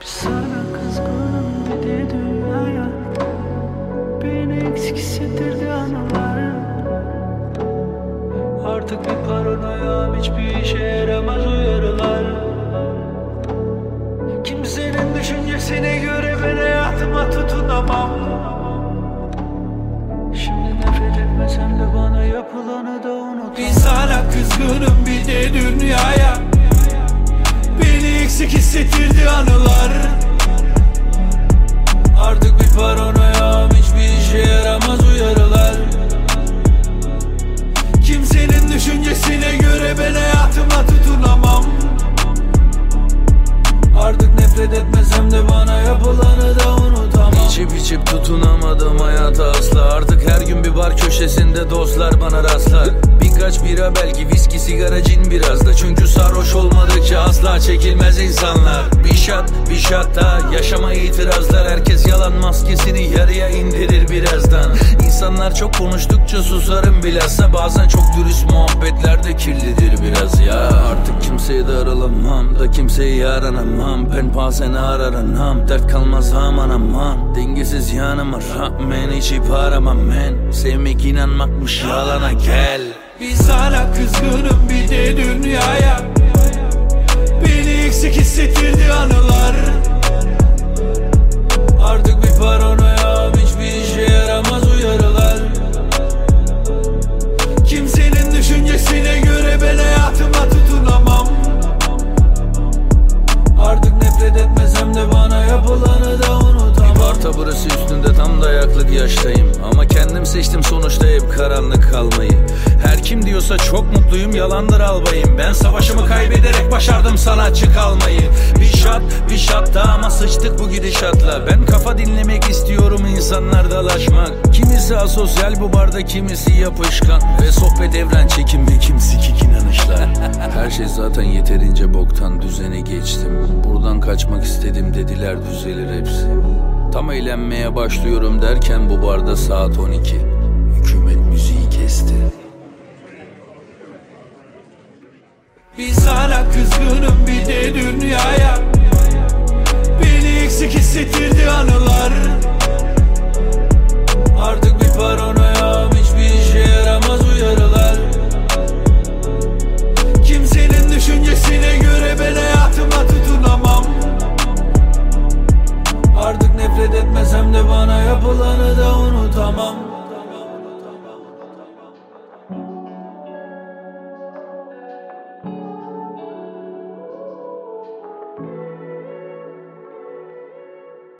Sana kızgınım bir de dünyaya. Beni eksik hissettirdi anam. Yapılanı da unut. Bir sana kızgınım bir de dünyaya. Beni eksik hissettirdi anılar İçip tutunamadım hayata asla. Artık her gün bir bar köşesinde dostlar bana rastlar Birkaç bira belki viski sigara cin biraz da. Çünkü sarhoş olmadıkça asla çekilmez insanlar. Bir şat bir şat daha yaşama itirazlar. Herkes yalan maskesini yarıya indirir birazdan. İnsanlar çok konuştukça susarım bilhassa. Bazen çok dürüst muhabbetler de kirlidir biraz ya. Artık kimseye darılamam da kimseyi yaranamam Ben paseni araranam dert kalmaz aman aman. Dengesiz yanıma rağmen içip aramam men Sevmek inanmakmış yalana gel Bir sana kızgınım bir de dünyaya. Beni eksik hissettirdi anılar. Artık bir paranoyam hiçbir işe yaramaz uyarılar. Kimsenin düşüncesine göre ben hayatıma tutunamam. Artık nefret etmesem de bana yapılanı da unutamam. Varta burası üstünde dayaklık yaştayım. Ama kendim seçtim sonuçta hep karanlık kalmayı. Her kim diyorsa çok mutluyum yalandır albayım. Ben savaşımı kaybederek başardım sanatçı kalmayı. Bir şat bir şat daha ama sıçtık bu gidişatla. Ben kafa dinlemek istiyorum insanlar dalaşmak. Kimisi asosyal bu barda kimisi yapışkan. Ve sohbet evren çekim kim sikik inanışlar. Her şey zaten yeterince boktan düzene geçtim. Buradan kaçmak istedim dediler düzelir hepsi Tam eğlenmeye başlıyorum derken bu barda saat 12 Hükümet müziği kesti. Bir sana kızgınım bir de dünyaya. Beni eksik hissettirdi anılar. Artık